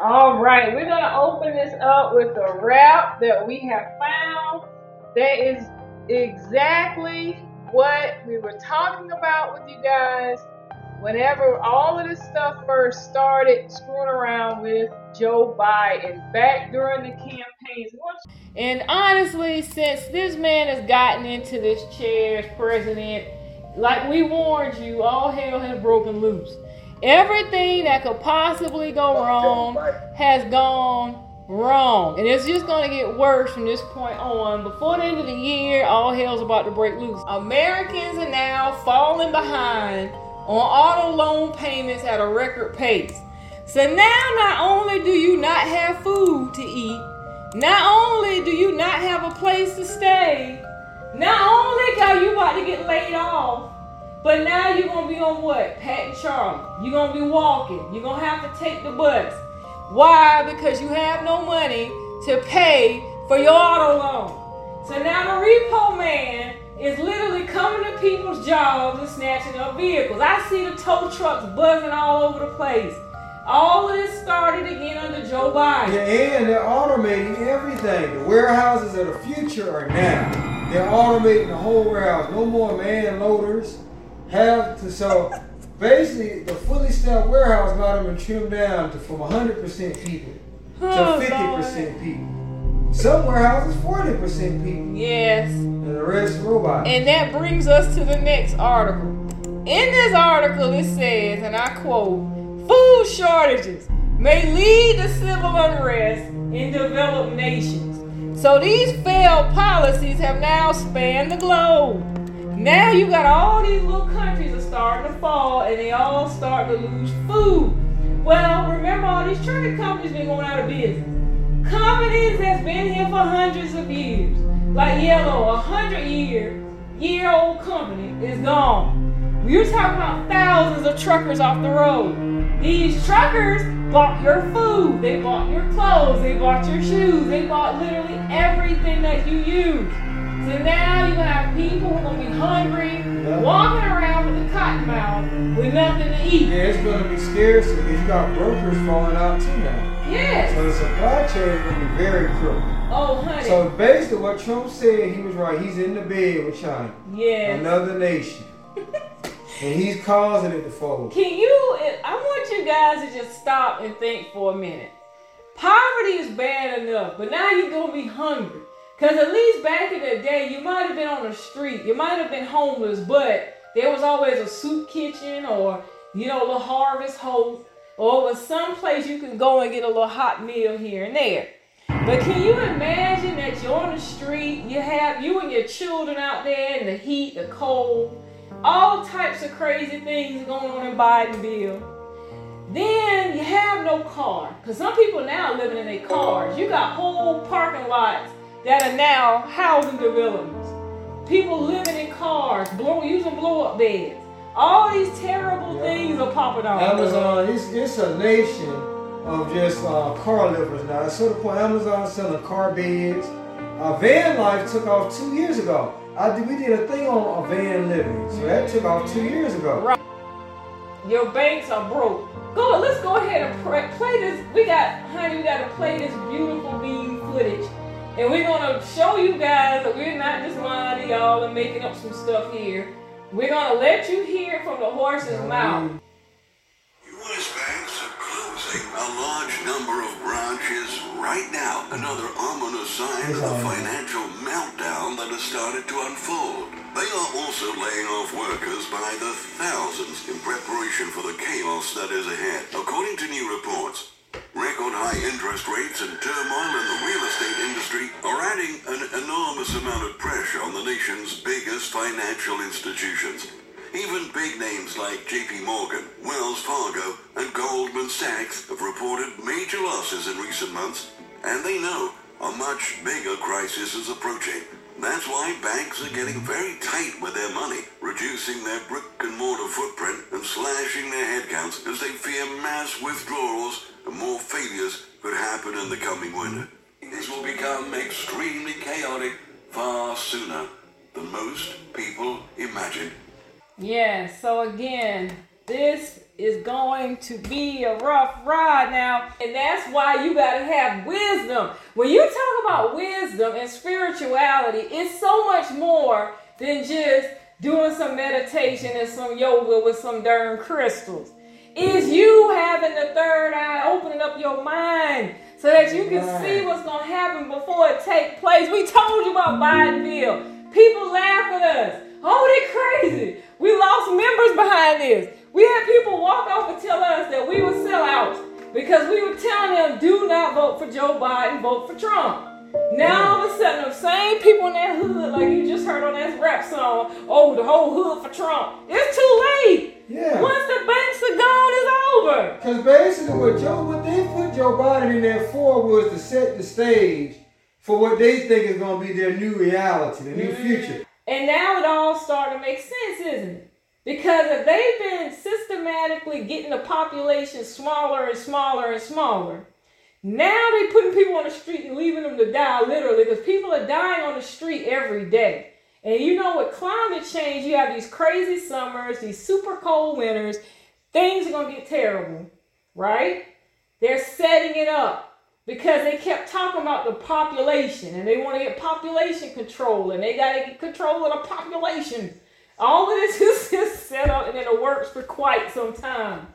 All right, we're gonna open this up with the wrap that we have found. That is exactly what we were talking about with you guys whenever all of this stuff first started screwing around with Joe Biden back during the campaigns. And honestly, since this man has gotten into this chair as president, like we warned you, all hell has broken loose. Everything that could possibly go wrong has gone wrong. And it's just going to get worse from this point on. Before the end of the year, all hell's about to break loose. Americans are now falling behind on auto loan payments at a record pace. So now, not only do you not have food to eat, not only do you not have a place to stay, not only are you about to get laid off, but now you're gonna be on what? Pat and Charlie. You're gonna be walking. You're gonna have to take the bus. Why? Because you have no money to pay for your auto loan. So now the repo man is literally coming to people's jobs and snatching up vehicles. I see the tow trucks buzzing all over the place. All of this started again under Joe Biden. Yeah, and they're automating everything. The warehouses of the future are now. They're automating the whole warehouse. No more man loaders. Have to so basically the fully staffed warehouse got them trimmed down to from 100% people to 50% people. Some warehouses, 40% people. Yes. And the rest robots. And that brings us to the next article. In this article, it says, and I quote, food shortages may lead to civil unrest in developed nations. So these failed policies have now spanned the globe. Now you got all these little countries are starting to fall and they all start to lose food. Well, remember all these trucking companies been going out of business. Companies that's been here for hundreds of years, like Yellow, a hundred year, year old company is gone. We're talking about thousands of truckers off the road. These truckers bought your food, they bought your clothes, they bought your shoes, they bought literally everything that you use. So now you're gonna have people who are gonna be hungry, yeah. walking around with a cotton mouth with nothing to eat. Yeah, it's gonna be scarce because you got brokers falling out too now. Yes. So the supply chain is going to be very crooked. Oh, honey. So basically, what Trump said, he was right. He's in the bed with China. Yes. Another nation. and he's causing it to fold. Can you? I want you guys to just stop and think for a minute. Poverty is bad enough, but now you're gonna be hungry. Cause at least back in the day, you might have been on the street, you might have been homeless, but there was always a soup kitchen or you know, a harvest host or was some place you can go and get a little hot meal here and there. But can you imagine that you're on the street, you have you and your children out there in the heat, the cold, all types of crazy things going on in Bidenville. Then you have no car. Because some people now living in their cars. You got whole parking lots that are now housing developments. People living in cars, blow, using blow up beds. All these terrible yeah. things are popping off. Amazon, it's, it's a nation of just uh, car livers now. So the point Amazon selling car beds. Uh, van life took off two years ago. I did, we did a thing on a van living, so that took off two years ago. Right. Your banks are broke. Go, let's go ahead and play, play this. We got, honey, we got to play this beautiful footage. And we're going to show you guys that we're not just lying to y'all and making up some stuff here. We're going to let you hear from the horse's mouth. U.S. banks are closing a large number of branches right now. Another ominous sign of the financial meltdown that has started to unfold. They are also laying off workers by the thousands in preparation for the chaos that is ahead. According to new reports, Record high interest rates and turmoil in the real estate industry are adding an enormous amount of pressure on the nation's biggest financial institutions. Even big names like JP Morgan, Wells Fargo, and Goldman Sachs have reported major losses in recent months, and they know a much bigger crisis is approaching. That's why banks are getting very tight with their money, reducing their brick and mortar footprint and slashing their headcounts as they fear mass withdrawals and more failures could happen in the coming winter. This will become extremely chaotic far sooner than most people imagine. Yeah, so again, This is going to be a rough ride now, and that's why you got to have wisdom. When you talk about wisdom and spirituality, it's so much more than just doing some meditation and some yoga with some darn crystals. Is you having the third eye, opening up your mind so that you can right. see what's going to happen before it take place. We told you about Bidenville. People laugh at us. Oh, they crazy. We lost members behind this. We had people walk off and tell us that we were sellouts because we were telling them, do not vote for Joe Biden, vote for Trump. Now all of a sudden, the same people in that hood, like you just heard on that rap song, oh, the whole hood for Trump. It's too late. Yeah. Once the banks are gone, it's over. Because basically, what Joe, what they put Joe Biden in there for was to set the stage for what they think is going to be their new reality, the new mm-hmm. future. And now it all starting to make sense, isn't it? Because if they've been systematically getting the population smaller and smaller and smaller, now they're putting people on the street and leaving them to die literally because people are dying on the street every day. And you know, with climate change, you have these crazy summers, these super cold winters. Things are going to get terrible, right? They're setting it up because they kept talking about the population and they want to get population control and they got to get control of the population. All of this is just set up and it works for quite some time.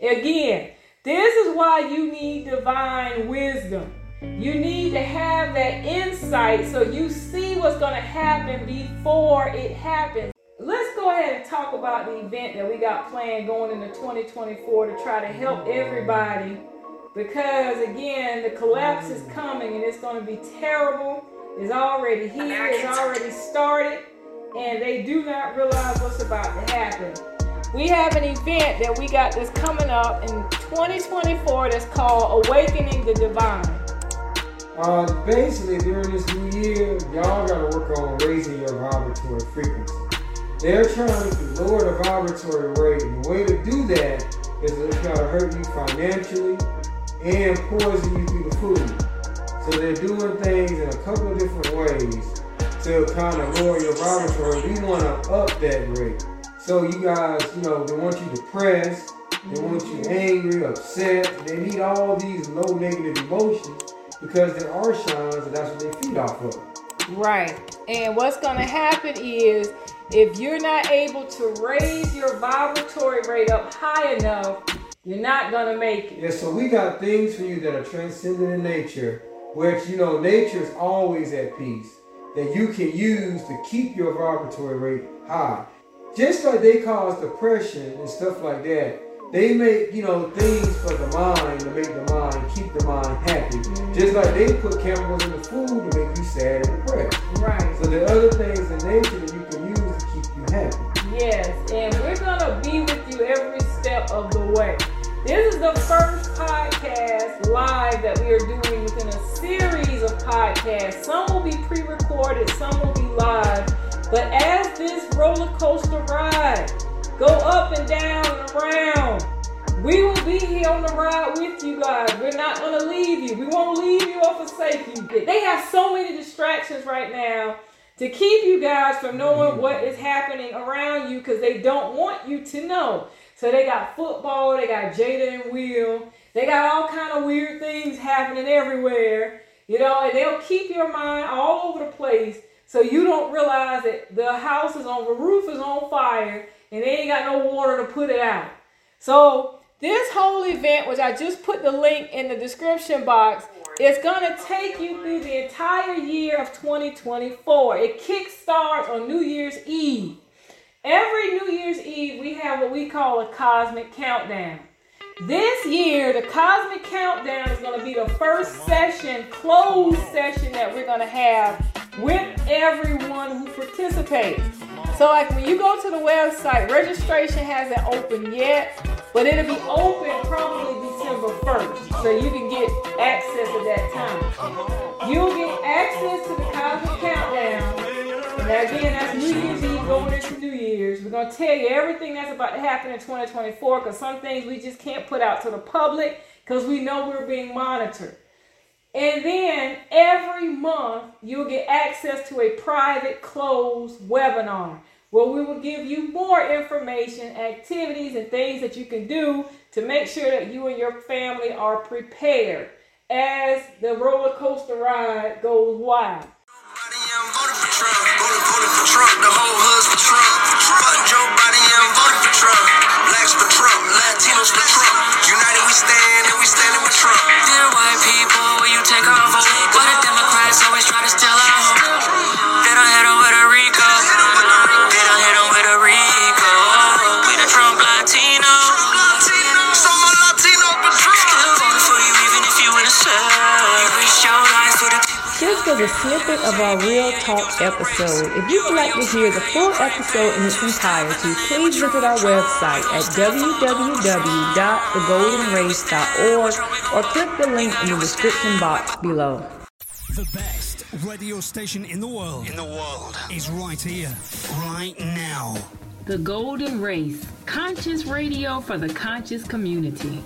Again, this is why you need divine wisdom. You need to have that insight so you see what's going to happen before it happens. Let's go ahead and talk about the event that we got planned going into 2024 to try to help everybody because, again, the collapse is coming and it's going to be terrible. It's already here, it's already started and they do not realize what's about to happen. We have an event that we got that's coming up in 2024 that's called Awakening the Divine. Uh, basically, during this new year, y'all got to work on raising your vibratory frequency. They're trying to lower the vibratory rate, and the way to do that is to try to hurt you financially and poison you through the food. So they're doing things in a couple of different ways to kind of lower your vibratory, we want to up that rate. So you guys, you know, they want you depressed, they want you mm-hmm. angry, upset. They need all these low negative emotions because there are shines and that's what they feed off of. Right. And what's going to happen is if you're not able to raise your vibratory rate up high enough, you're not going to make it. Yeah, so we got things for you that are transcendent in nature, which, you know, nature is always at peace that you can use to keep your vibratory rate high. Just like they cause depression and stuff like that, they make, you know, things for the mind to make the mind keep the mind happy. Just like they put chemicals in the food to make you sad and depressed. Right. So there are other things in nature that you can use to keep you happy. Yes, and we're gonna be with you every step of the way. This is the first podcast live that we are doing within a series of podcasts. Some will be pre recorded, some will be live. But as this roller coaster ride go up and down and around, we will be here on the ride with you guys. We're not going to leave you. We won't leave you or forsake you. They have so many distractions right now to keep you guys from knowing mm-hmm. what is happening around you because they don't want you to know. So they got football, they got Jada and Will, they got all kind of weird things happening everywhere, you know, and they'll keep your mind all over the place so you don't realize that the house is on, the roof is on fire and they ain't got no water to put it out. So this whole event, which I just put the link in the description box, is going to take you through the entire year of 2024. It kick starts on New Year's Eve. Every New Year's Eve, we have what we call a cosmic countdown. This year, the cosmic countdown is going to be the first session, closed session that we're going to have with everyone who participates. So, like when you go to the website, registration hasn't opened yet, but it'll be open probably December 1st. So you can get access at that time. You'll get access to the cosmic countdown now again, that's New Year's Eve going into New Year's. We're gonna tell you everything that's about to happen in 2024 because some things we just can't put out to the public because we know we're being monitored. And then every month you'll get access to a private closed webinar where we will give you more information, activities, and things that you can do to make sure that you and your family are prepared as the roller coaster ride goes wild. Trump, the whole hood's for Trump. Fuck Joe Biden, yeah, I'm voting for Trump. Blacks for Trump, Latinos for Trump. United we stand, and we standing with Trump. Dear white people, will you take our vote? This was a snippet of our Real Talk episode. If you would like to hear the full episode in its entirety, please visit our website at www.thegoldenrace.org or click the link in the description box below. The best radio station in the world. In the world. Is right here, right now. The Golden Race, conscious radio for the conscious community.